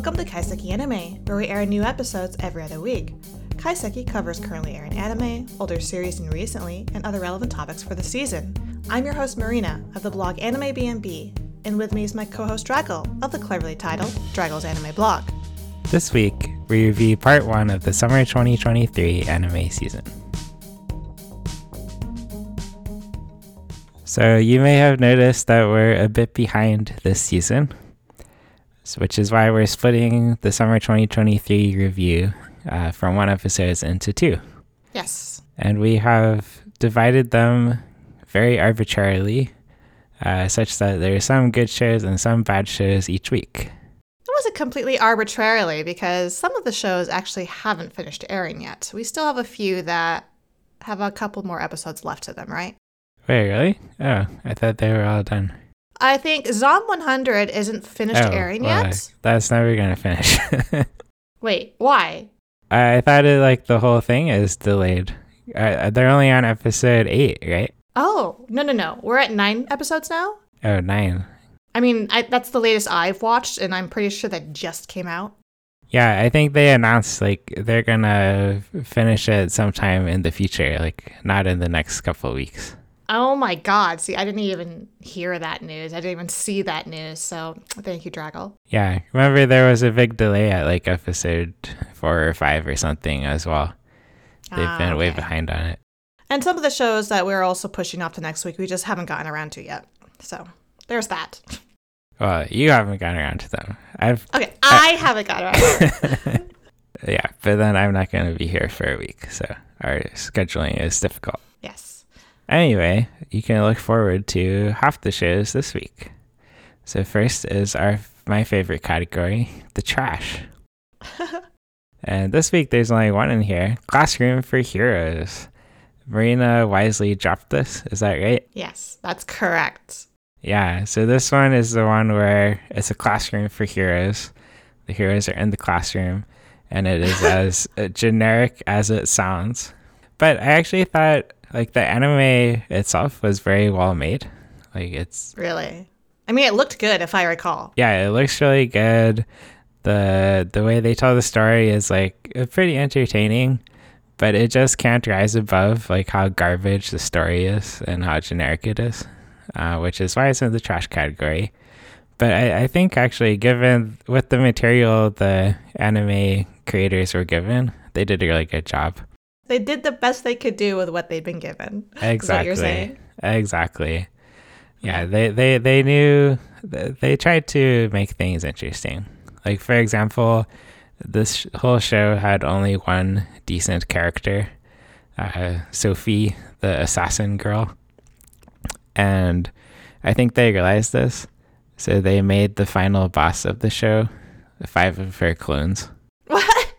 Welcome to Kaiseki Anime, where we air new episodes every other week. Kaiseki covers currently airing anime, older series and recently, and other relevant topics for the season. I'm your host Marina of the blog Anime BNB, and with me is my co-host Draggle of the cleverly titled Draggle's Anime Blog. This week, we review part one of the summer 2023 anime season. So, you may have noticed that we're a bit behind this season, which is why we're splitting the summer 2023 review uh, from one episode into two. Yes. And we have divided them very arbitrarily, uh, such that there are some good shows and some bad shows each week. It wasn't completely arbitrarily because some of the shows actually haven't finished airing yet. We still have a few that have a couple more episodes left to them, right? Wait, really? Oh, I thought they were all done. I think Zom 100 isn't finished oh, airing well, yet. That's never gonna finish. Wait, why? I thought it like the whole thing is delayed. Uh, they're only on episode eight, right? Oh, no, no, no. We're at nine episodes now? Oh, nine. I mean, I, that's the latest I've watched, and I'm pretty sure that just came out. Yeah, I think they announced like they're gonna finish it sometime in the future, like not in the next couple of weeks. Oh my god. See, I didn't even hear that news. I didn't even see that news. So thank you, Draggle. Yeah, remember there was a big delay at like episode four or five or something as well. They've Ah, been way behind on it. And some of the shows that we're also pushing off to next week, we just haven't gotten around to yet. So there's that. Well, you haven't gotten around to them. I've Okay, I haven't gotten around. yeah, but then I'm not gonna be here for a week, so our scheduling is difficult. yes. Anyway, you can look forward to half the shows this week. So first is our my favorite category, the trash. and this week there's only one in here, Classroom for Heroes. Marina wisely dropped this, is that right? Yes, that's correct. Yeah, so this one is the one where it's a classroom for heroes. The heroes are in the classroom, and it is as generic as it sounds. But I actually thought like the anime itself was very well made. Like it's Really. I mean, it looked good if I recall. yeah, it looks really good. the The way they tell the story is like pretty entertaining, but it just can't rise above like how garbage the story is and how generic it is, uh, which is why it's in the trash category. But I, I think actually, given with the material the anime creators were given, they did a really good job. They did the best they could do with what they'd been given. Is what Exactly. you're saying? Exactly. Yeah, they, they, they knew, they tried to make things interesting. Like, for example, this whole show had only one decent character, uh, Sophie, the assassin girl. And I think they realized this. So they made the final boss of the show five of her clones. What?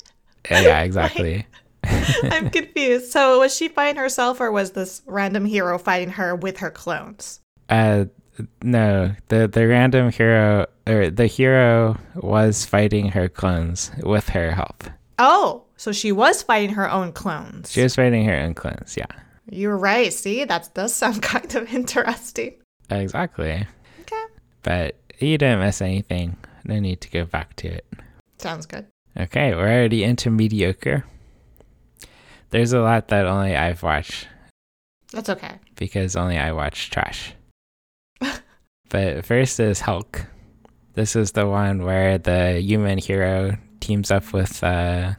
Yeah, exactly. I'm confused. So was she fighting herself or was this random hero fighting her with her clones? Uh, no, the the random hero or the hero was fighting her clones with her help. Oh, so she was fighting her own clones. She was fighting her own clones. Yeah, You're right. See, that does sound kind of interesting. exactly. Okay. But you didn't miss anything. No need to go back to it. Sounds good. Okay, we're already into mediocre. There's a lot that only I've watched That's okay. because only I watch trash. but first is Helck. This is the one where the human hero teams up with, uh,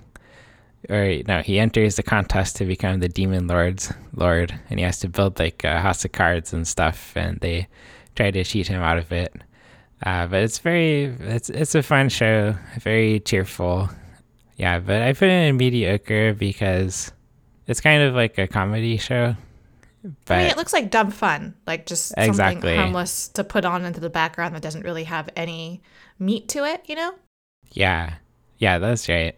or no, he enters the contest to become the demon lord's lord, and he has to build like a house of cards and stuff, and they try to cheat him out of it. Uh, but it's very, it's it's a fun show, very cheerful. Yeah, but I put it in mediocre because it's kind of like a comedy show. But I mean, it looks like dumb fun, like just something harmless to put on into the background that doesn't really have any meat to it, you know? Yeah, yeah, that's right.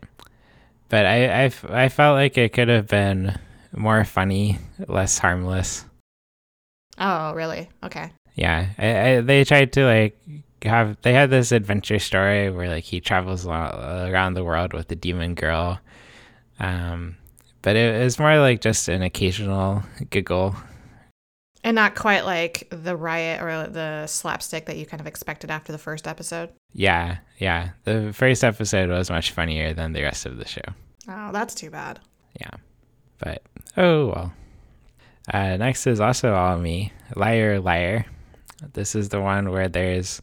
But I, I, I felt like it could have been more funny, less harmless. Oh, really? Okay. Yeah, I, I, they tried to like have they had this adventure story where like he travels around the world with the demon girl, um, but it was more like just an occasional giggle. And not quite like the riot or the slapstick that you kind of expected after the first episode. Yeah, yeah. The first episode was much funnier than the rest of the show. Oh, that's too bad. Yeah. But oh well. Uh, next is also all me. Liar Liar. This is the one where there's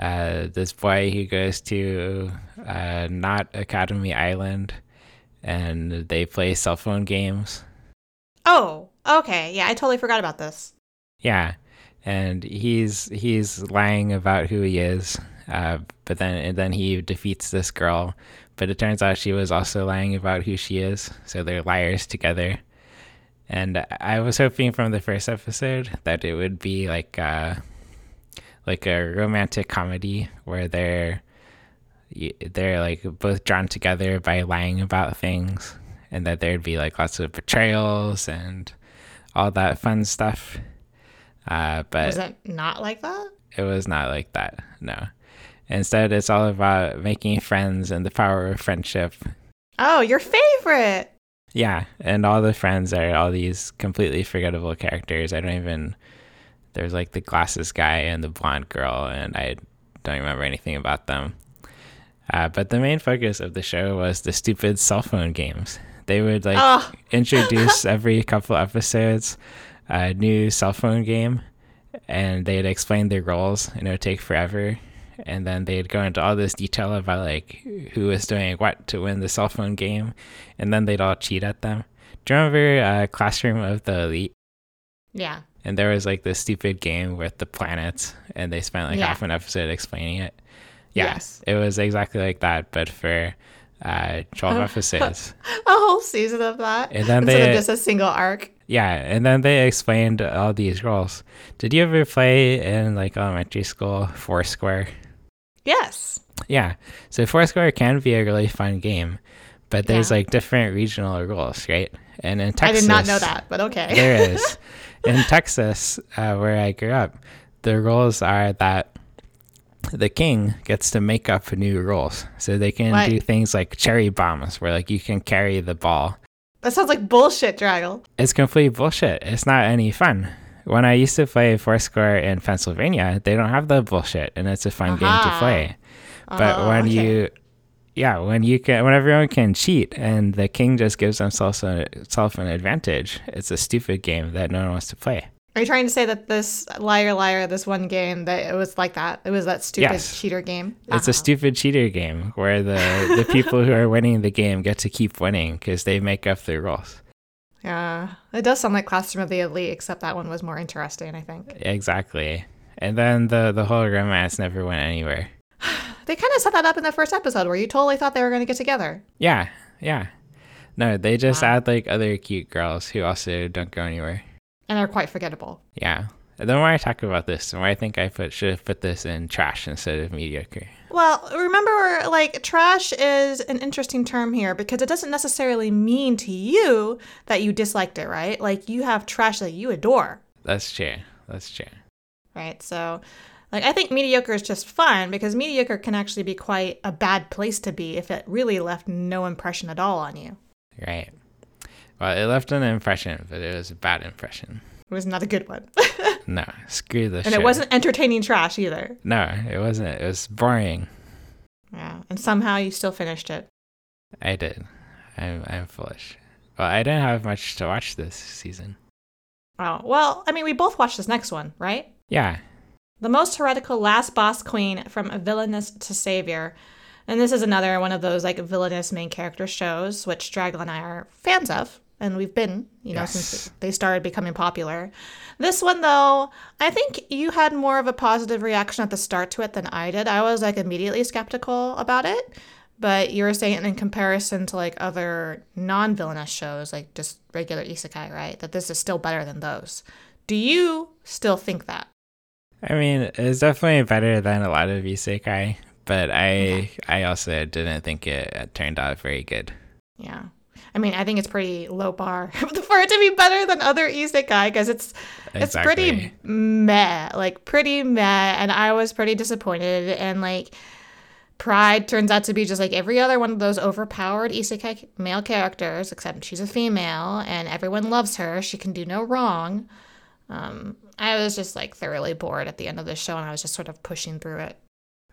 uh, this boy who goes to uh, not Academy Island and they play cell phone games. Oh, okay. Yeah, I totally forgot about this. Yeah. And he's he's lying about who he is, uh, but then and then he defeats this girl, but it turns out she was also lying about who she is, so they're liars together. And I was hoping from the first episode that it would be like uh, like a romantic comedy where they're they're like both drawn together by lying about things and that there'd be like lots of betrayals and all that fun stuff. Uh, but was it not like that? it was not like that no. Instead it's all about making friends and the power of friendship. Oh your favorite! Yeah and all the friends are all these completely forgettable characters. I don't even there's like the glasses guy and the blonde girl, and I don't remember anything about them. Uh, but the main focus of the show was the stupid cell phone games. They would like oh. introduce every couple episodes a new cell phone game, and they'd explain their roles, and it would take forever. And then they'd go into all this detail about like who was doing what to win the cell phone game, and then they'd all cheat at them. Do you remember uh, Classroom of the Elite? Yeah and there was like this stupid game with the planets and they spent like yeah. half an episode explaining it yeah, yes. it was exactly like that but for uh 12 episodes. a whole season of that and then instead they, of just a single arc. Yeah and then they explained all these roles. Did you ever play in like elementary school foursquare? Yes. Yeah so foursquare can be a really fun game but there's yeah. like different regional rules right? And in texas i did not know that but okay. There is. In Texas, uh, where I grew up, the rules are that the king gets to make up new rules. So they can what? do things like cherry bombs, where like you can carry the ball. That sounds like bullshit, Draggle. It's complete bullshit. It's not any fun. When I used to play Foursquare in Pennsylvania, they don't have the bullshit, and it's a fun uh-huh. game to play. But uh, when okay. you yeah, when you can, when everyone can cheat and the king just gives himself a, self an advantage, it's a stupid game that no one wants to play. Are you trying to say that this liar liar, this one game that it was like that? It was that stupid yes. cheater game. It's uh-huh. a stupid cheater game where the the people who are winning the game get to keep winning because they make up the rules. Yeah, it does sound like Classroom of the Elite, except that one was more interesting. I think exactly. And then the the whole romance never went anywhere. They kind of set that up in the first episode where you totally thought they were going to get together. Yeah, yeah. No, they just wow. add like other cute girls who also don't go anywhere. And they're quite forgettable. Yeah. The more I talk about this, the more I think I put should have put this in trash instead of mediocre. Well, remember, like, trash is an interesting term here because it doesn't necessarily mean to you that you disliked it, right? Like, you have trash that you adore. That's true. That's true. Right. So, like, I think mediocre is just fun because mediocre can actually be quite a bad place to be if it really left no impression at all on you. Right. Well, it left an impression, but it was a bad impression. It was not a good one. no, screw this. And shit. it wasn't entertaining trash either. No, it wasn't. It was boring. Yeah, and somehow you still finished it. I did. I'm I'm foolish. Well, I didn't have much to watch this season. Oh well, I mean, we both watched this next one, right? Yeah, the most heretical last boss queen from villainess to savior. And this is another one of those like villainous main character shows, which Draggle and I are fans of, and we've been, you know, yes. since they started becoming popular. This one, though, I think you had more of a positive reaction at the start to it than I did. I was like immediately skeptical about it, but you were saying in comparison to like other non villainous shows, like just regular isekai, right? That this is still better than those. Do you still think that? I mean, it's definitely better than a lot of isekai, but I I also didn't think it turned out very good. Yeah. I mean, I think it's pretty low bar for it to be better than other isekai because it's exactly. it's pretty meh, like pretty meh, and I was pretty disappointed. And like, Pride turns out to be just like every other one of those overpowered isekai male characters, except she's a female and everyone loves her. She can do no wrong. Um, I was just like thoroughly bored at the end of the show and I was just sort of pushing through it.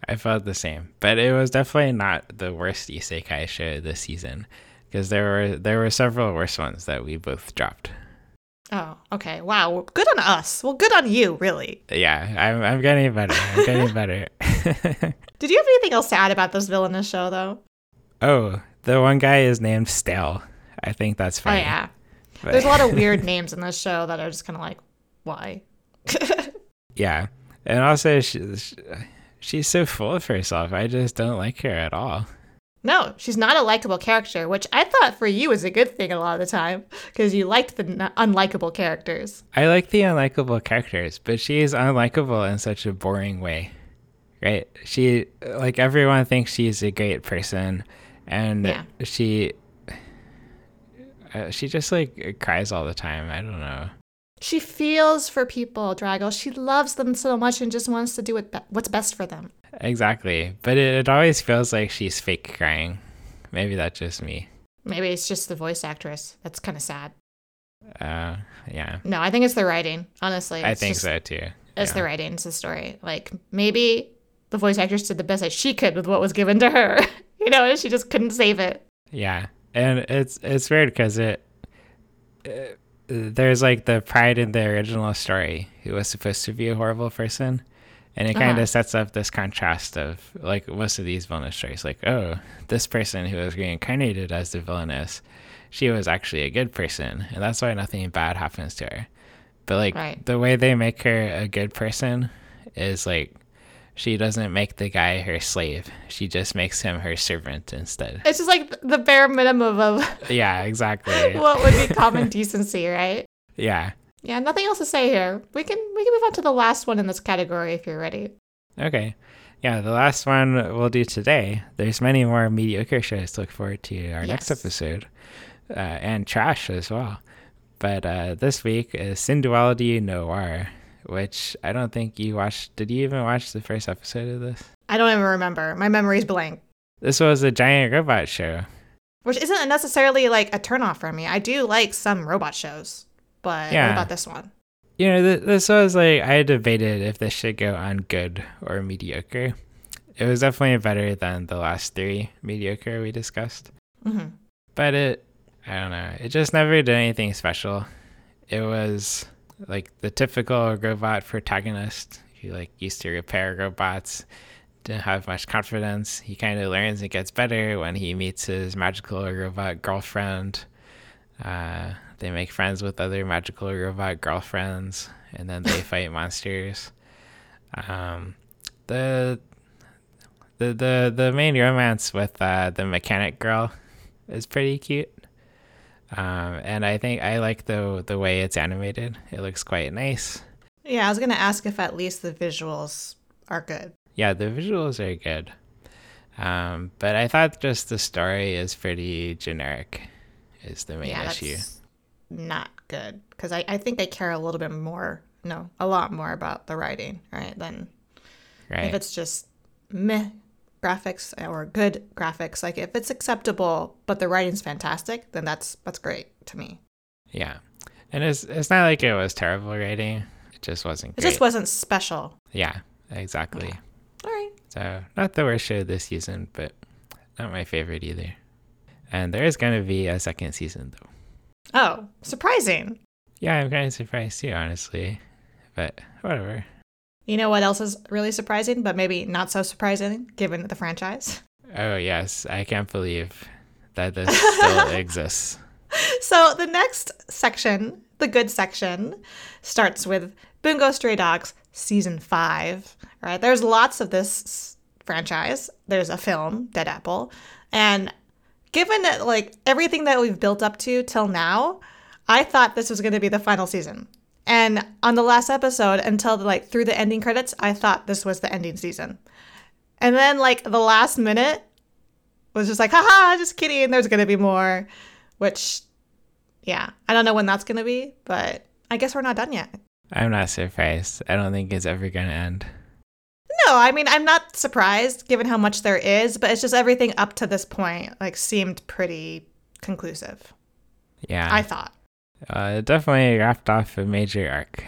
I felt the same, but it was definitely not the worst isekai show this season because there were there were several worse ones that we both dropped. Oh, okay. Wow. Good on us. Well, good on you, really. Yeah, I'm I'm getting better. I'm getting better. Did you have anything else to add about this villainous show, though? oh, the one guy is named Stale. I think that's oh, funny. Oh, yeah. but- There's a lot of weird names in this show that are just kind of like, why? yeah, and also she, she, she's so full of herself. I just don't like her at all. No, she's not a likable character, which I thought for you was a good thing a lot of the time because you liked the n- unlikable characters. I like the unlikable characters, but she is unlikable in such a boring way. Right? She like everyone thinks she's a great person and Yeah. she uh, she just like cries all the time. I don't know. She feels for people, Drago. She loves them so much and just wants to do what's best for them. Exactly. But it, it always feels like she's fake crying. Maybe that's just me. Maybe it's just the voice actress. That's kind of sad. Uh yeah. No, I think it's the writing. Honestly, I think just- so too. It's the writing. It's the story. Like maybe the voice actress did the best that she could with what was given to her. you know, and she just couldn't save it. Yeah, and it's it's weird because it, uh there's like the pride in the original story who was supposed to be a horrible person, and it kind Uh-huh. of sets up this contrast of like most of these villainous stories, like oh this person who was reincarnated as the villainess, she was actually a good person, and that's why nothing bad happens to her. But like Right. the way they make her a good person is like she doesn't make the guy her slave; she just makes him her servant instead. It's just like the bare minimum of Yeah, exactly. what would be common decency, right? yeah. Yeah, nothing else to say here. We can we can move on to the last one in this category if you're ready. Okay. Yeah, the last one we'll do today. There's many more mediocre shows to look forward to our next episode, uh, and trash as well. But uh, this week is Synduality Noir, which I don't think you watched. Did you even watch the first episode of this? I don't even remember. My memory's blank. This was a giant robot show. Which isn't necessarily like a turnoff for me. I do like some robot shows, but Yeah. what about this one? You know, th- this was like I debated if this should go on good or mediocre. It was definitely better than the last three mediocre we discussed. hmm but it i don't know it just never did anything special it was like the typical robot protagonist who like used to repair robots didn't have much confidence he kind of learns and gets better when he meets his magical robot girlfriend uh, they make friends with other magical robot girlfriends and then they fight monsters um, the the the the main romance with uh, the mechanic girl is pretty cute. Um, and I think I like the the way it's animated. It looks quite nice. Yeah, I was gonna ask if at least the visuals are good. Yeah, the visuals are good. Um, but I thought just the story is pretty generic. Is the main yeah, issue. that's not good because I, I think I care a little bit more, no, a lot more about the writing, right? Than if it's just meh graphics or good graphics. Like if it's acceptable but the writing's fantastic, then that's that's great to me. Yeah. And it's it's not like it was terrible writing. It just wasn't It just wasn't special. yeah, exactly. All right. So not the worst show this season, but not my favorite either. And there is gonna be a second season though. Oh, surprising. Yeah, I'm kind of surprised too, honestly. But whatever. You know what else is really surprising, but maybe not so surprising given the franchise? Oh yes, I can't believe that this still exists. So the next section, the good section, starts with Bungo Stray Dogs season five. Right? There's lots of this franchise. There's a film, Dead Apple, and given that like everything that we've built up to till now, I thought this was going to be the final season. And on the last episode, until like through the ending credits, I thought this was the ending season. And then like the last minute was just like, haha, just kidding. There's going to be more, which, yeah, I don't know when that's going to be, but I guess we're not done yet. I'm not surprised. I don't think it's ever gonna end. No, I mean, I'm not surprised given how much there is, but it's just everything up to this point like seemed pretty conclusive. Yeah. I thought. uh, it definitely wrapped off a major arc.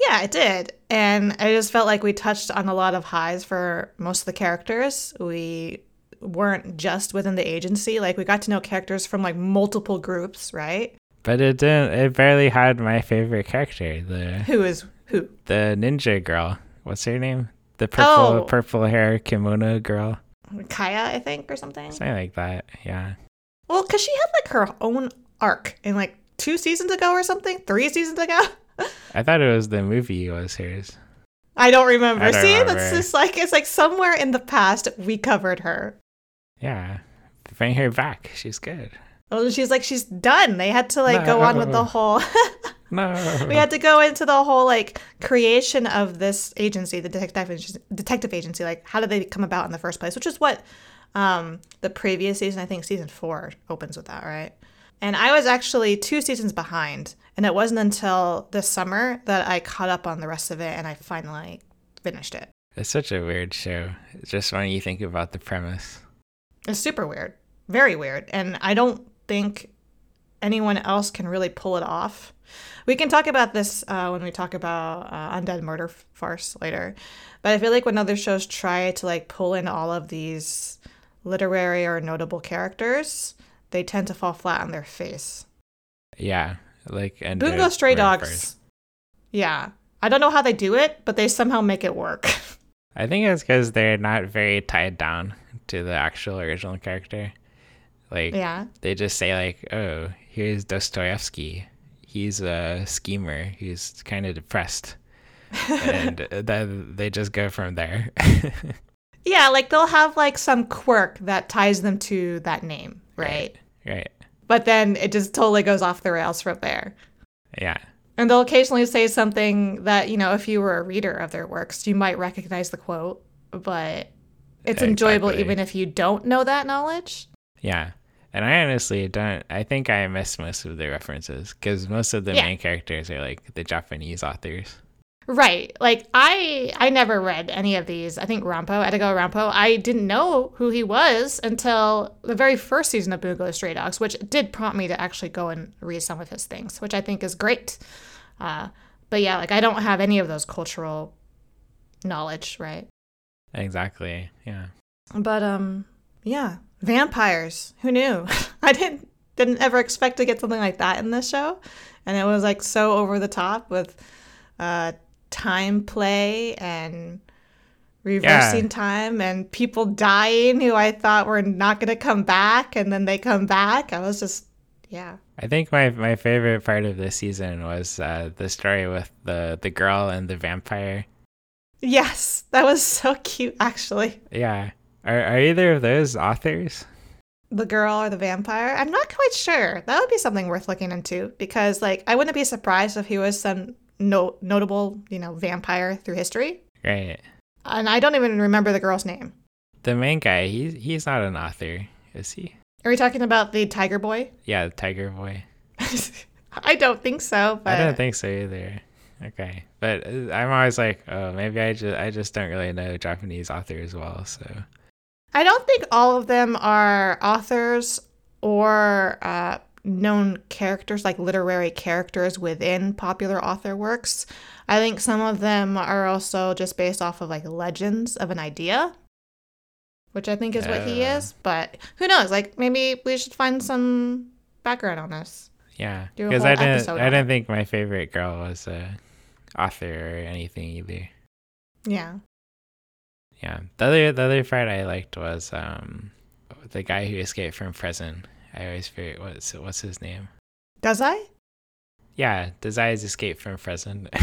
Yeah, it did. And I just felt like we touched on a lot of highs for most of the characters. We weren't just within the agency. Like we got to know characters from like multiple groups, right? But it didn't. It barely had my favorite character, the Who is who? the ninja girl. What's her name? The purple Oh. purple hair kimono girl. Kaya, I think, or something. Something like that. Yeah. Well, because she had like her own arc in like two seasons ago or something, three seasons ago. I thought it was the movie was hers. I don't remember. I don't See, remember. that's just like it's like somewhere in the past we covered her. Yeah. Bring her back. She's good. Oh, she's like she's done. They had to like go on with the whole. No. we had to go into the whole like creation of this agency, the detective agency, detective agency. Like, how did they come about in the first place? Which is what um, the previous season, I think, season four opens with that, right? And I was actually two seasons behind, and it wasn't until this summer that I caught up on the rest of it, and I finally finished it. It's such a weird show. Just when you think about the premise. It's super weird, very weird, and I don't think anyone else can really pull it off. We can talk about this uh, when we talk about uh, Undead Murder Farce later, but I feel like when other shows try to like pull in all of these literary or notable characters, they tend to fall flat on their face. Yeah. Like and Bungo Stray Dogs, yeah, I don't know how they do it, but they somehow make it work. I think it's because they're not very tied down to the actual original character. Like yeah, they just say like, "Oh, here's Dostoevsky. He's a schemer. He's kind of depressed," and then they just go from there. yeah, like they'll have like some quirk that ties them to that name, right? right. but then it just totally goes off the rails from there. Yeah. And they'll occasionally say something that, you know, if you were a reader of their works, you might recognize the quote, but it's enjoyable even if you don't know that knowledge. Yeah. And I honestly don't. I think I miss most of the references because most of the Yeah. main characters are like the Japanese authors. Right. Like I I never read any of these. I think Rampo, Edigo Rampo, I didn't know who he was until the very first season of Bungo Stray Dogs, which did prompt me to actually go and read some of his things, which I think is great. Uh, but yeah, like I don't have any of those cultural knowledge, right? Exactly. Yeah. But um yeah, vampires. Who knew? I didn't didn't ever expect to get something like that in this show. And it was like so over the top with uh time play and reversing Yeah. time and people dying who I thought were not going to come back and then they come back. I was just yeah. I think my my favorite part of this season was uh, the story with the the girl and the vampire. Yes, that was so cute actually. Yeah. Are are either of those authors? the girl or the vampire i'm not quite sure that would be something worth looking into because like i wouldn't be surprised if he was some no- notable you know vampire through history Right. and i don't even remember the girl's name The main guy, he's he's not an author, is he? are we talking about the tiger boy Yeah, the Tiger Boy. i don't think so but I don't think so either. Okay, but uh, I'm always like, oh, maybe I just I just don't really know Japanese authors well. So I don't think all of them are authors or uh, known characters, like literary characters within popular author works. I think some of them are also just based off of like legends of an idea, which I think is what he is. But who knows? Like maybe we should find some background on this. yeah, because I didn't I didn't think my favorite girl was a author or anything either. Yeah. Yeah, the other the other part I liked was um the guy who escaped from prison. I always forget what's what's his name. Does I? Yeah, Dazai's escape from prison.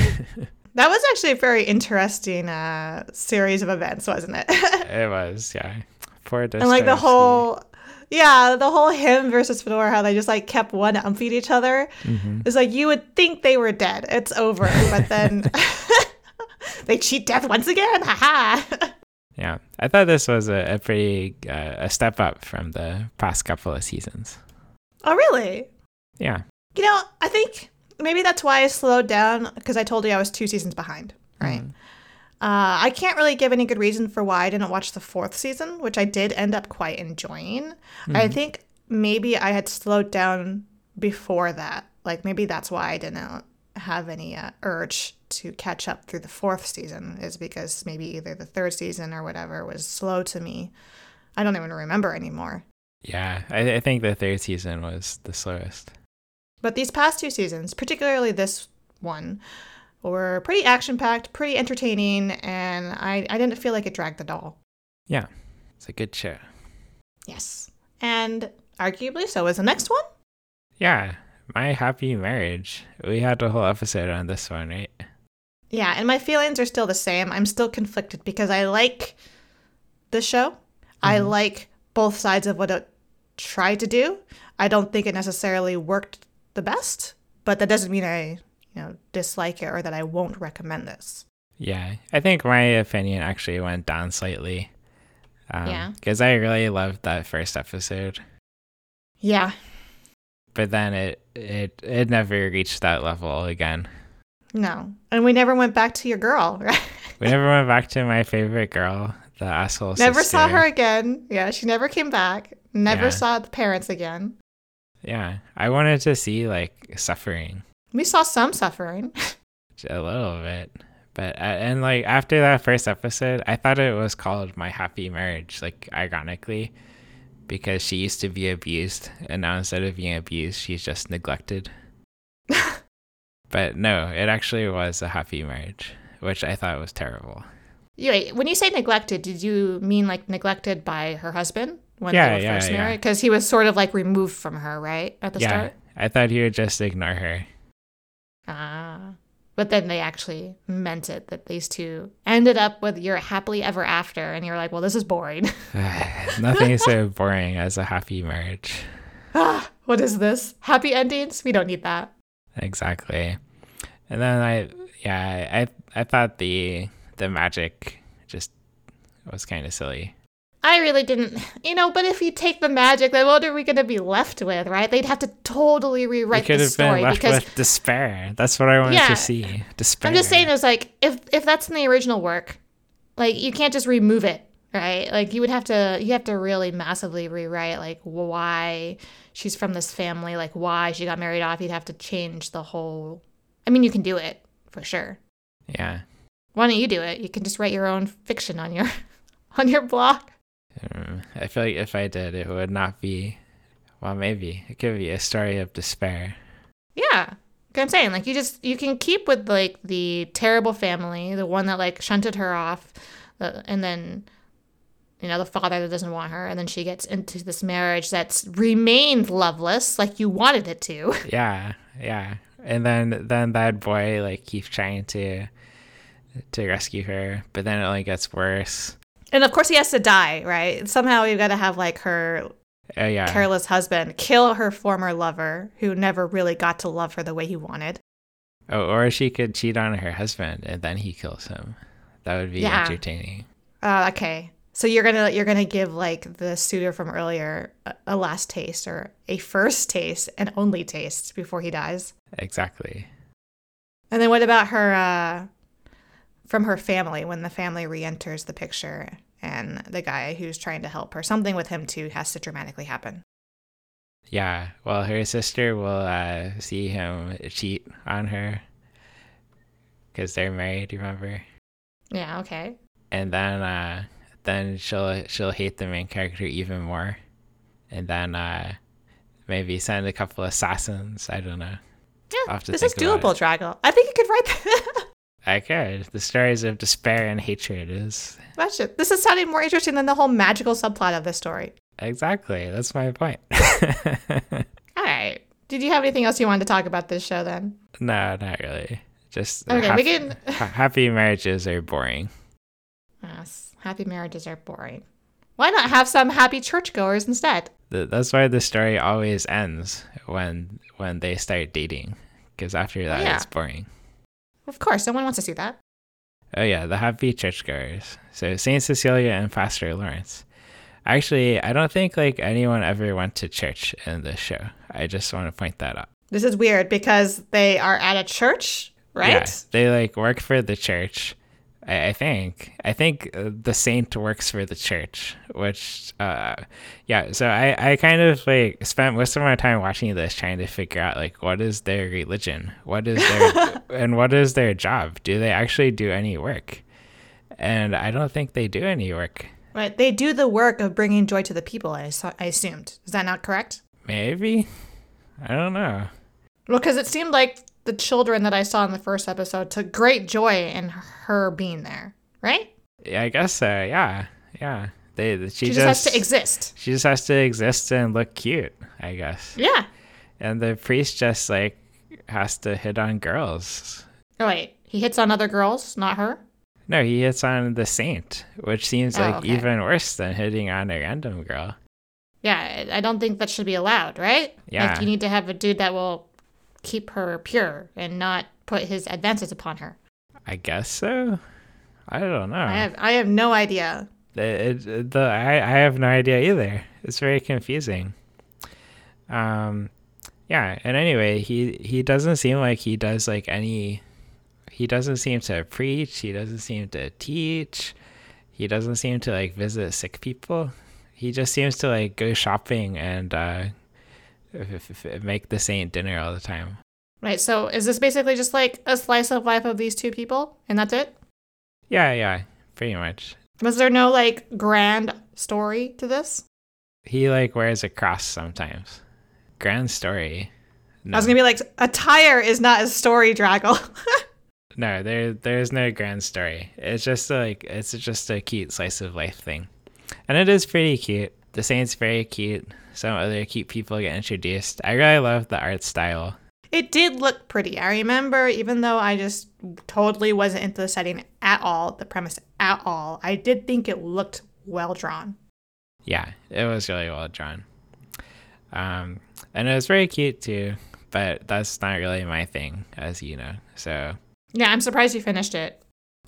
That was actually a very interesting uh, series of events, wasn't it? it was yeah. Poor and like the whole yeah the whole him versus Fyodor how they just like kept one umping each other Mhm. it's like you would think they were dead it's over but then they cheat death once again haha Yeah, I thought this was a, a pretty uh, a step up from the past couple of seasons. oh really Yeah, you know i think maybe that's why i slowed down because i told you i was two seasons behind right Mhm. uh, i can't really give any good reason for why i didn't watch the fourth season which i did end up quite enjoying I think maybe I had slowed down before that. Like maybe that's why I didn't have any uh, urge to catch up through the fourth season is because maybe either the third season or whatever was slow to me. I don't even remember anymore. Yeah, I, I think the third season was the slowest. But these past two seasons, particularly this one, were pretty action packed, pretty entertaining, and I, I didn't feel like it dragged at all. Yeah, it's a good show. Yes. And arguably so is the next one. Yeah, My Happy Marriage. We had a whole episode on this one, right? Yeah, and my feelings are still the same. I'm still conflicted because I like the show. I like both sides of what it tried to do. I don't think it necessarily worked the best, but that doesn't mean I, you know, dislike it or that I won't recommend this. Yeah, I think my opinion actually went down slightly. Um, Yeah. Because I really loved that first episode, Yeah, but then it it it never reached that level again. No. And we never went back to your girl, right? We never went back to my favorite girl, the asshole. never saw her again. Yeah, she never came back. Never Yeah. saw the parents again. Yeah, I wanted to see like suffering We saw some suffering. a little bit, but and like after that first episode, I thought it was called My Happy Marriage, like ironically, because she used to be abused, and now instead of being abused, she's just neglected. But no, it actually was a happy marriage, which I thought was terrible. Wait, when you say neglected, did you mean like neglected by her husband when Yeah, they were yeah, first yeah. married? Because he was sort of like removed from her, right, at the yeah, start. I thought he would just ignore her. Ah, but then they actually meant it that these two ended up with your happily ever after, and you're like, well, this is boring. Nothing is so boring as a happy marriage. ah, what is this? Happy endings? We don't need that. Exactly. And then I yeah, I I thought the the magic just was kind of silly. I really didn't, you know. But if you take the magic, then what are we going to be left with, right? They'd have to totally rewrite could the have been story left because with despair. That's what I wanted Yeah. to see. Despair. I'm just saying, it's like if if that's in the original work, like you can't just remove it, right? Like you would have to you have to really massively rewrite like why she's from this family, like why she got married off. You'd have to change the whole. I mean, you can do it for sure. Yeah. Why don't you do it? You can just write your own fiction on your on your blog. Um, I feel like if I did, it would not be. Well, maybe it could be a story of despair. Yeah. I'm saying, like you just you can keep with like the terrible family, the one that like shunted her off, uh, and then you know the father that doesn't want her, and then she gets into this marriage that's remained loveless, like you wanted it to. Yeah, yeah. And then then that boy like keeps trying to to rescue her, but then it only gets worse. And of course he has to die, right? Somehow we've got to have like her Oh yeah. careless husband kill her former lover who never really got to love her the way he wanted. Oh, or she could cheat on her husband and then he kills him. That would be Yeah. entertaining. Uh, okay. So you're gonna you're gonna give like the suitor from earlier a, a last taste or a first taste and only taste before he dies. Exactly. And then what about her uh, from her family when the family re-enters the picture and the guy who's trying to help her? Something with him too has to dramatically happen. Yeah. Well, her sister will uh, see him cheat on her because they're married. Remember? Yeah. Okay. And then uh, then she'll she'll hate the main character even more, and then uh, maybe send a couple assassins. I don't know. Yeah. This is doable, Draggle. I think you could write that. I could. The stories of despair and hatred is That's it. This is sounding more interesting than the whole magical subplot of this story. exactly. That's my point. All right. Did you have anything else you wanted to talk about this show then? no, not really. Just Okay, hap- we can. ha- happy marriages are boring. Yes, happy marriages are boring. Why not have some happy churchgoers instead? That's why the story always ends when when they start dating, because after that oh, yeah. it's boring. Of course, no one wants to see that. Oh yeah, the happy churchgoers. So Saint Cecilia and Pastor Lawrence. Actually, I don't think like anyone ever went to church in this show. I just want to point that out. This is weird because they are at a church, right? Yeah, they like work for the church, I, I think. I think uh, the saint works for the church, which, uh, yeah. So I, I kind of like spent most of my time watching this, trying to figure out like what is their religion, what is their, and what is their job. Do they actually do any work? And I don't think they do any work. Right. They do the work of bringing joy to the people. I, I assumed. Is that not correct? Maybe. I don't know. Well, because it seemed like the children that I saw in the first episode took great joy in her being there, right? Yeah, I guess so. Yeah, yeah. They she, she just, just has to exist. She just has to exist and look cute, I guess. Yeah. And the priest just like has to hit on girls. Oh wait, he hits on other girls, not her. No, he hits on the saint, which seems oh, like okay. even worse than hitting on a random girl. Yeah, I don't think that should be allowed, right? Yeah. Like you need to have a dude that will keep her pure and not put his advances upon her. I guess so. I don't know. I have I have no idea. It, it, the I, I have no idea either. It's very confusing. Um, yeah. And anyway, he he doesn't seem like he does like any. He doesn't seem to preach. He doesn't seem to teach. He doesn't seem to like visit sick people. He just seems to like go shopping and uh, make the saint dinner all the time. Right. So is this basically just like a slice of life of these two people, and that's it? Yeah, yeah, pretty much. Was there no like grand story to this? He like wears a cross sometimes. Grand story. No. I was gonna be like, attire is not a story, Draggle. no, there there's no grand story. It's just like it's just a cute slice of life thing, and it is pretty cute. The saint's very cute some other cute people get introduced. I really love the art style. It did look pretty. I remember, even though I just totally wasn't into the setting at all, the premise at all, I did think it looked well drawn. Yeah, it was really well drawn. Um, and it was very cute too, but that's not really my thing, as you know. So yeah, I'm surprised you finished it.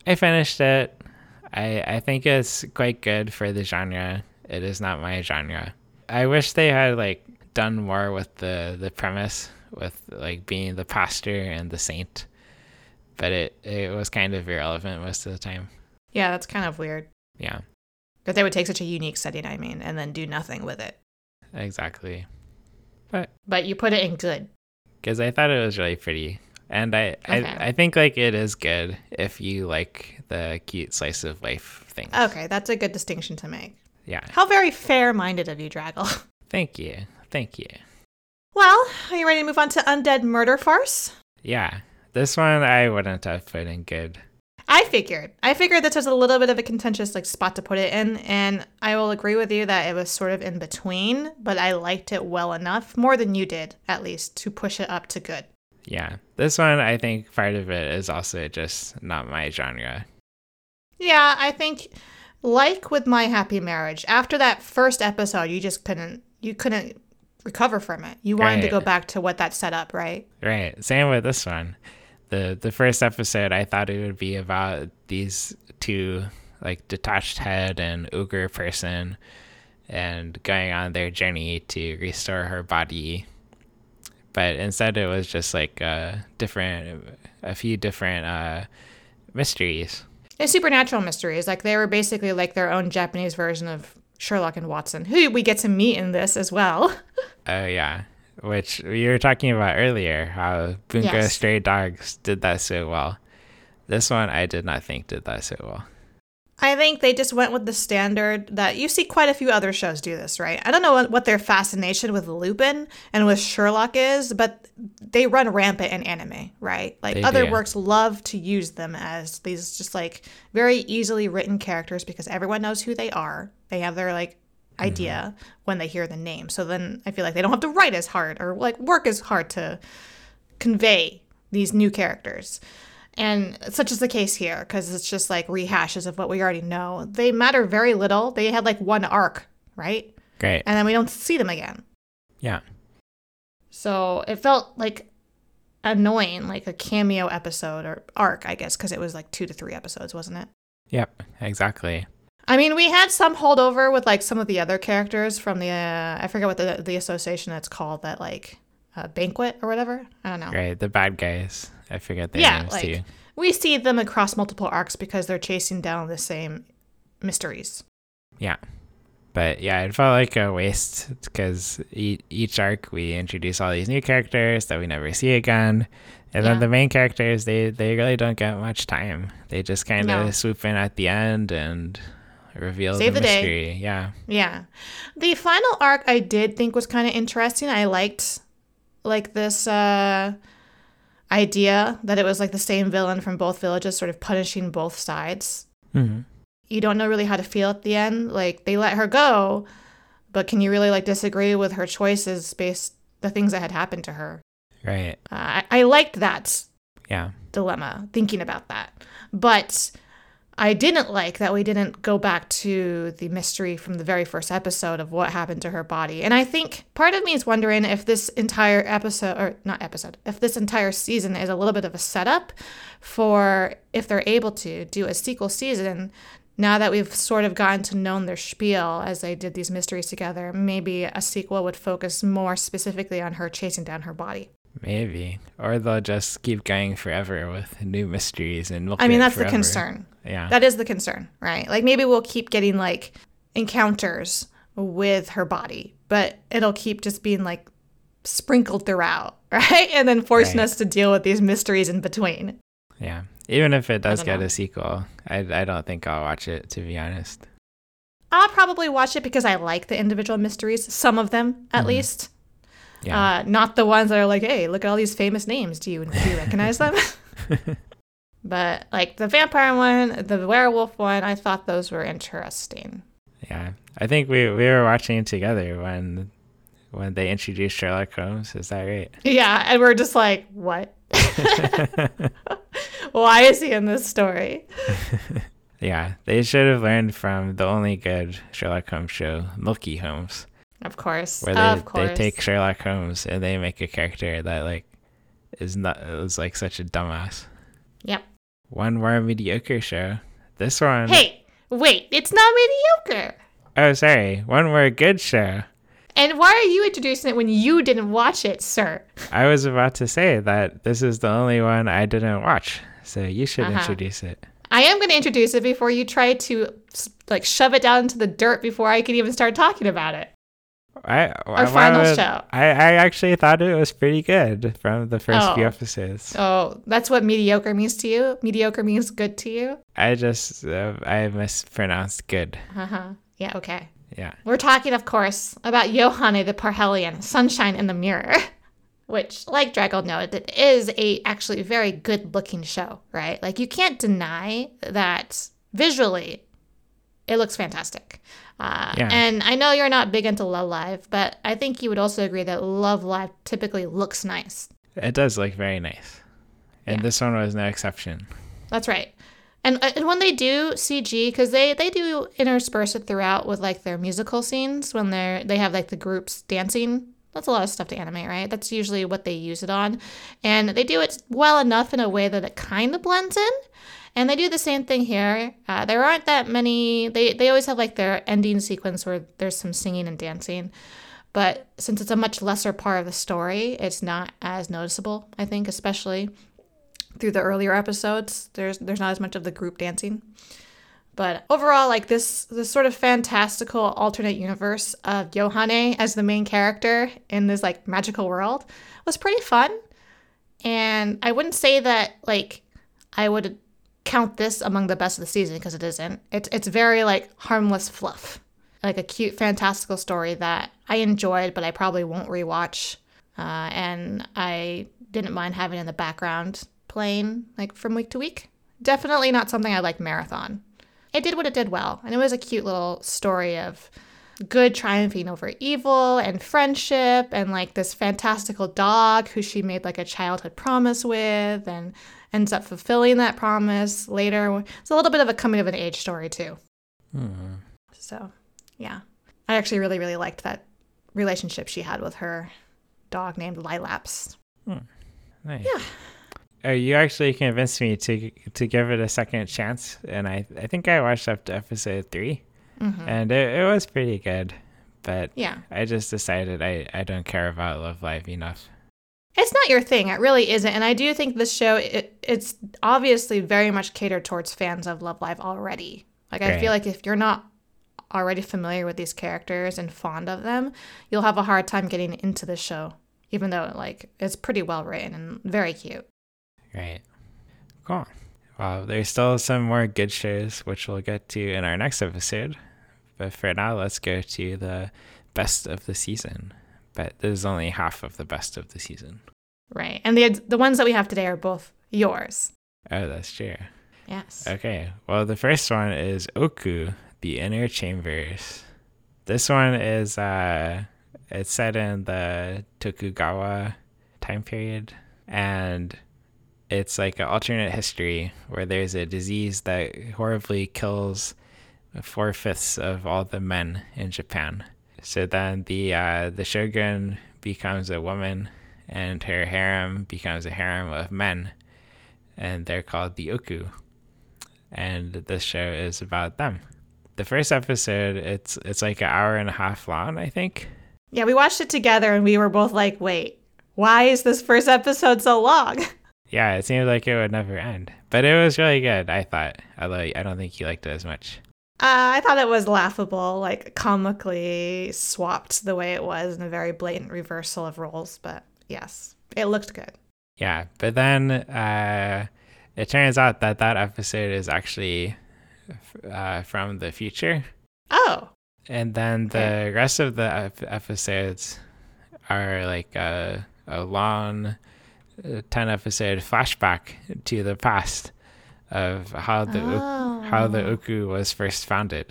I finished it. I I think it's quite good for the genre. It is not my genre. I wish they had like done more with the the premise with like being the pastor and the saint, but it it was kind of irrelevant most of the time. Yeah, that's kind of weird. Yeah. That they would take such a unique setting, I mean, and then do nothing with it. Exactly. But but you put it in good. Because I thought it was really pretty. And I, okay. I I think like it is good if you like the cute slice of life thing. Okay, that's a good distinction to make. Yeah. How very fair minded of you, Draggle. Thank you. Thank you. Well, are you ready to move on to Undead Murder Farce? Yeah. This one I wouldn't have put in good. I figured. I figured this was a little bit of a contentious like spot to put it in, and I will agree with you that it was sort of in between, but I liked it well enough, more than you did, at least, to push it up to good. Yeah. This one I think part of it is also just not my genre. Yeah, I think like with my happy marriage, after that first episode, you just couldn't you couldn't recover from it. You wanted right. to go back to what that set up, right? Right. Same with this one. The the first episode I thought it would be about these two like detached head and ogre person and going on their journey to restore her body. But instead it was just like a different a few different uh mysteries supernatural mysteries. Like they were basically like their own Japanese version of Sherlock and Watson, who we get to meet in this as well. Oh yeah, which we were talking about earlier. How Bungo yes. Stray Dogs did that so well. This one I did not think did that so well. I think they just went with the standard that you see quite a few other shows do this, right? I don't know what, their fascination with Lupin and with Sherlock is, but they run rampant in anime, right? Like they other do. works love to use them as these just like very easily written characters because everyone knows who they are. They have their like idea mm-hmm. when they hear the name. So then I feel like they don't have to write as hard or like work as hard to convey these new characters. And such is the case here because it's just like rehashes of what we already know. They matter very little. They had like one arc, right? Great. And then we don't see them again. Yeah. So it felt like annoying, like a cameo episode or arc, I guess, because it was like two to three episodes, wasn't it? Yep, exactly. I mean, we had some holdover with like some of the other characters from the uh, I forget what the the association that's called that like uh, banquet or whatever. I don't know. Right, the bad guys. I forget their yeah, names like, too. we see them across multiple arcs because they're chasing down the same mysteries. Yeah. But yeah, it felt like a waste because e- each arc we introduce all these new characters that we never see again. And Yeah. then the main characters, they, they really don't get much time. They just kind of No. swoop in at the end and reveal Save the the day. mystery. Yeah. Yeah. The final arc I did think was kind of interesting. I liked like this uh idea that it was like the same villain from both villages sort of punishing both sides. hmm You don't know really how to feel at the end. Like they let her go, but can you really like disagree with her choices based the things that had happened to her? Right. Uh, I, I liked that Yeah. dilemma thinking about that. But I didn't like that we didn't go back to the mystery from the very first episode of what happened to her body. And I think part of me is wondering if this entire episode, or not episode, if this entire season is a little bit of a setup for if they're able to do a sequel season. Now that we've sort of gotten to know their spiel as they did these mysteries together, maybe a sequel would focus more specifically on her chasing down her body. Maybe. Or they'll just keep going forever with new mysteries and I mean, that's the concern. Yeah. That is the concern, right? Like maybe we'll keep getting like encounters with her body, but it'll keep just being like sprinkled throughout, right? And then forcing Right. us to deal with these mysteries in between. yeah. Even if it does get know. a sequel, I, I don't think I'll watch it, to be honest. I'll probably watch it because I like the individual mysteries, some of them at least. Yeah. Uh, not the ones that are like, hey, look at all these famous names. Do you do you recognize them? but like the vampire one, the werewolf one, I thought those were interesting. yeah. I think we, we were watching it together when when they introduced Sherlock Holmes. Is that right? Yeah, and we're just like, what? Why is he in this story? Yeah. They should have learned from the only good Sherlock Holmes show, Milky Holmes, Of course, where they, of course. they take Sherlock Holmes and they make a character that like is not is like such a dumbass. Yep. One more mediocre show. This one Hey, wait, it's not mediocre. Oh sorry, one more good show. And why are you introducing it when you didn't watch it, sir? I was about to say that this is the only one I didn't watch, so you should Uh-huh. introduce it. I am going to introduce it before you try to like shove it down into the dirt before I can even start talking about it. I, Our final show. I, I actually thought it was pretty good from the first few Oh. episodes. Oh, that's what mediocre means to you? Mediocre means good to you? I just uh, I mispronounced good. Uh-huh. Yeah, okay. Yeah, We're talking, of course, about Yohane the Parhelion, Sunshine in the Mirror, which, like Drago noted, is a actually very good looking show, right? Like you can't deny that visually, it looks fantastic. Uh, Yeah. And I know you're not big into Love Live, but I think you would also agree that Love Live typically looks nice. it does look very nice, and Yeah. this one was no exception. That's right. And, uh, and when they do CG, because they, they do intersperse it throughout with like their musical scenes when they're they have like the groups dancing. That's a lot of stuff to animate, right? That's usually what they use it on, and they do it well enough in a way that it kind of blends in. And they do the same thing here. Uh, there aren't that many. They they always have like their ending sequence where there's some singing and dancing, but since it's a much lesser part of the story, it's not as noticeable. I think, especially through the earlier episodes. There's there's not as much of the group dancing. But overall, like this this sort of fantastical alternate universe of Yohane as the main character in this like magical world was pretty fun. And I wouldn't say that like I would count this among the best of the season because it isn't. It's it's very like harmless fluff. Like a cute fantastical story that I enjoyed but I probably won't rewatch. Uh, and I didn't mind having in the background playing like from week to week. Definitely not something I like marathon. It did what it did well, and it was a cute little story of good triumphing over evil and friendship and like this fantastical dog who she made like a childhood promise with and ends up fulfilling that promise later. It's a little bit of a coming of an age story too. Hmm. So, yeah. I actually really really liked that relationship she had with her dog named Lailaps. Nice. Yeah. Oh, you actually convinced me to to give it a second chance, and I I think I watched up to episode 3 Mhm. and it, it was pretty good, but Yeah. I just decided I I don't care about Love Live enough. It's not your thing. It really isn't. And I do think this show it, it's obviously very much catered towards fans of Love Live already. Like I Right. feel like if you're not already familiar with these characters and fond of them, you'll have a hard time getting into the show, even though like it's pretty well written and very cute. Right. Cool. Well, there's still some more good shows, which we'll get to in our next episode. But for now, let's go to the best of the season. But there's only half of the best of the season. Right. And the the ones that we have today are both yours. Oh, that's true. Yes. Okay. Well, the first one is Ōoku, the Inner Chambers. This one is uh it's set in the Tokugawa time period and it's like an alternate history where there's a disease that horribly kills four fifths of all the men in Japan. So then the uh, the shogun becomes a woman, and her harem becomes a harem of men, and they're called the Ōoku. And this show is about them. The first episode, it's it's like an hour and a half long, I think. Yeah, we watched it together and we were both like, "Wait, why is this first episode so long?" Yeah, it seemed like it would never end, but it was really good. I thought, although I don't think you liked it as much. Uh, I thought it was laughable, like comically swapped the way it was in a very blatant reversal of roles. But yes, it looked good. Yeah, but then uh, it turns out that that episode is actually uh, from the future, Oh, and then the Okay. rest of the ep- episodes are like a, a long uh, ten episode flashback to the past of how the Ok- how the Oh. Ōoku was first founded.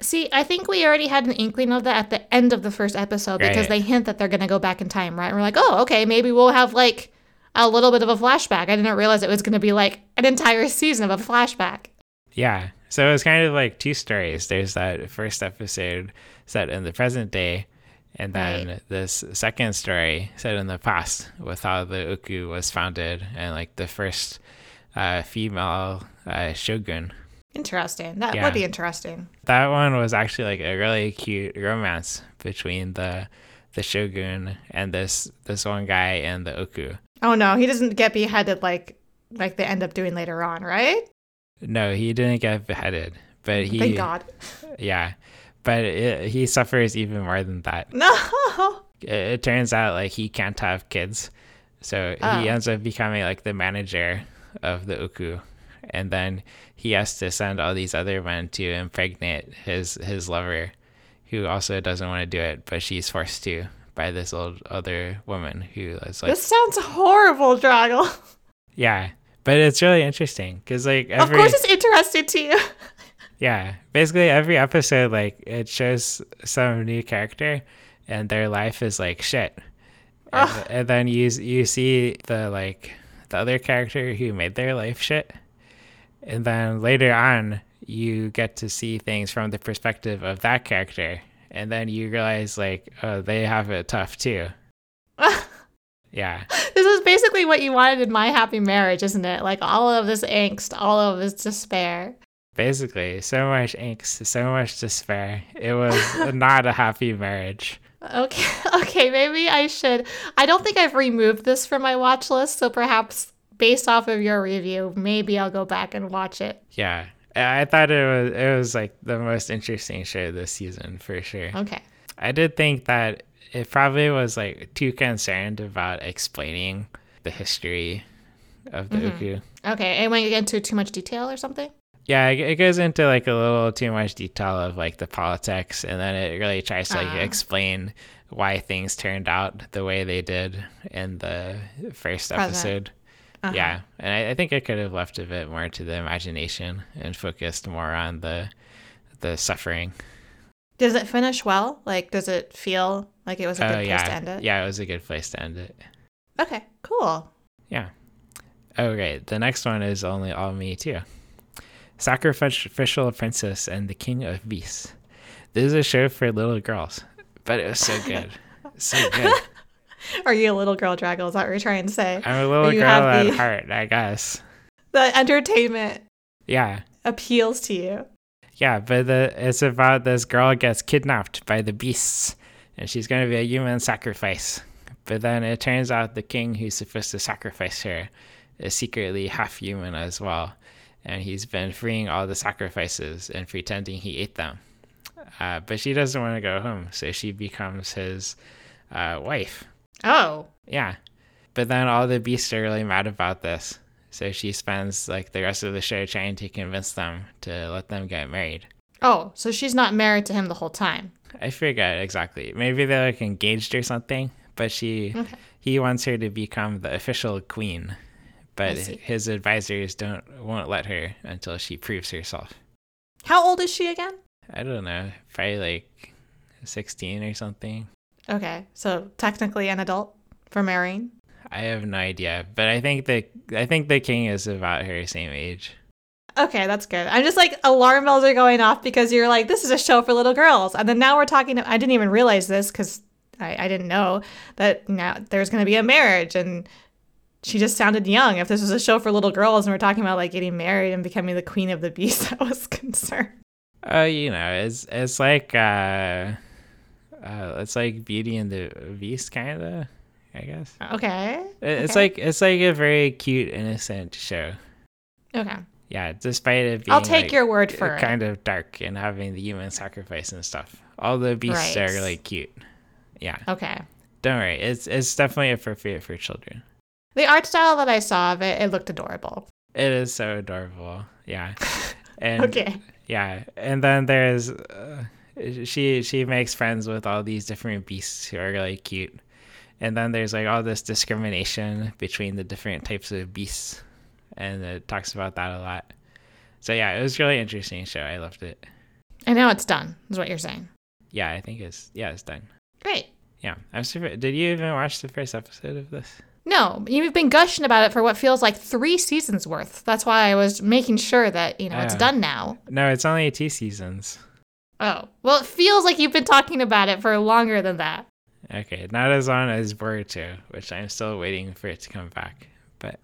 See, I think we already had an inkling of that at the end of the first episode because Right. they hint that they're going to go back in time, right? And we're like, oh, okay, maybe we'll have like a little bit of a flashback. I didn't realize it was going to be like an entire season of a flashback. Yeah. So it was kind of like two stories. There's that first episode set in the present day, and then Right. this second story set in the past with how the Ōoku was founded and like the first uh, female uh, shogun. Interesting. That Yeah. would be interesting. That one was actually like a really cute romance between the the shogun and this this one guy and the Ōoku. Oh no, he doesn't get beheaded like like they end up doing later on, right? No, he didn't get beheaded, but he Thank God. yeah, but it, he suffers even more than that. No. it, it turns out like he can't have kids so Oh. he ends up becoming like the manager of the Ōoku and then he has to send all these other men to impregnate his his lover who also doesn't want to do it but she's forced to by this old other woman who is like this sounds horrible, Draggle. yeah but it's really interesting because like every, Of course it's interesting to you. yeah basically every episode like it shows some new character and their life is like shit and, and then you you see the like the other character who made their life shit. And then later on you get to see things from the perspective of that character. And then you realize like oh they have it tough too. Yeah. This is basically what you wanted in my happy marriage, isn't it? Like all of this angst, all of this despair. basically so much angst so much despair. It was not a happy marriage Okay, okay, maybe I should. I don't think I've removed this from my watch list, so perhaps based off of your review, maybe I'll go back and watch it. Yeah, I thought it was it was like the most interesting show this season for sure. Okay. I did think that it probably was like too concerned about explaining the history of the Mhm. Ōoku. Okay, and when you get into too much detail or something? Yeah, it, goes into like a little too much detail of like the politics, and then it really tries to like Ah. explain why things turned out the way they did in the first Present. episode. Uh-huh. Yeah, and I, I think it could have left a bit more to the imagination and focused more on the the suffering. Does it finish well? Like, does it feel like it was a Oh good place yeah, to end it? yeah, it was a good place to end it. Okay, cool. Yeah. Okay, the next one is only all me too. Sacrificial Princess and the King of Beasts. This is a show for little girls, but it was so good, so good. Are you a little girl, Draggle? Is that what you're trying to say? I'm a little You girl at the- heart, I guess. The entertainment Yeah, appeals to you. yeah, but the, it's about this girl gets kidnapped by the beasts, and she's going to be a human sacrifice. But then it turns out the king who's supposed to sacrifice her is secretly half human as well. And he's been freeing all the sacrifices and pretending he ate them. Uh, but she doesn't want to go home, so she becomes his uh, wife. Oh. Yeah. But then all the beasts are really mad about this. So she spends like the rest of the show trying to convince them to let them get married. Oh, so she's not married to him the whole time. I forget exactly. Maybe they're like engaged or something, but she okay. he wants her to become the official queen. But his advisors don't won't let her until she proves herself. How old is she again? I don't know. Probably like 16 or something. Okay. So technically an adult for marrying? I have no idea, but I think the I think the king is about her same age. Okay, that's good. I'm just like alarm bells are going off because you're like this is a show for little girls, and then now we're talking. I didn't even realize this because I, I didn't know that now there's going to be a marriage, and she just sounded young. If this was a show for little girls and we're talking about like getting married and becoming the queen of the beast, I was concerned. Oh, uh, you know, it's it's like uh, uh, it's like Beauty and the Beast, kind of. I guess. Okay. It's okay. like it's like a very cute, innocent show. Okay. Yeah, despite it being I'll take like, your word for it. kind it. of dark and having the human sacrifice and stuff. All the beasts right. are really cute. Yeah. Okay. Don't worry, it's it's definitely appropriate for children. The art style that I saw of it, it looked adorable. It is so adorable. Yeah. And okay. Yeah, and then there's uh, she she makes friends with all these different beasts who are really cute. And then there's like all this discrimination between the different types of beasts. And it talks about that a lot. So yeah it was really interesting show. I loved it. And now it's done is what you're saying. Yeah i think it's yeah it's done. Great. Yeah i'm super did you even watch the first episode of this no you've been gushing about it for what feels like three seasons worth that's why i was making sure that you know it's done now no it's only two seasons oh well it feels like you've been talking about it for longer than that Okay, not as long as Boruto, which I'm still waiting for it to come back. But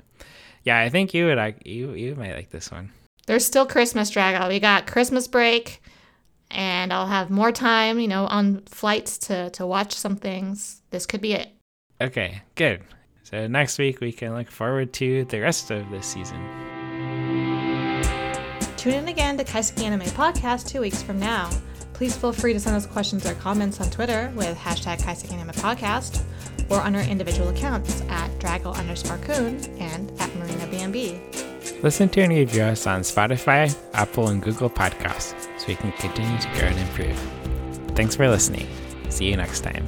yeah, I think you would like you you might like this one. There's still Christmas drag We got Christmas break, and I'll have more time, you know, on flights to to watch some things. This could be it. Okay, good. So next week we can look forward to the rest of this season. Tune in again to Kaiseki Anime Podcast two weeks from now. Please feel free to send us questions or comments on Twitter with hashtag Kaiseki Anime Podcast or on our individual accounts at Draggle underscore Coon and at Marina BNB. Listen to and review us on Spotify, Apple, and Google Podcasts so we can continue to grow and improve. Thanks for listening. See you next time.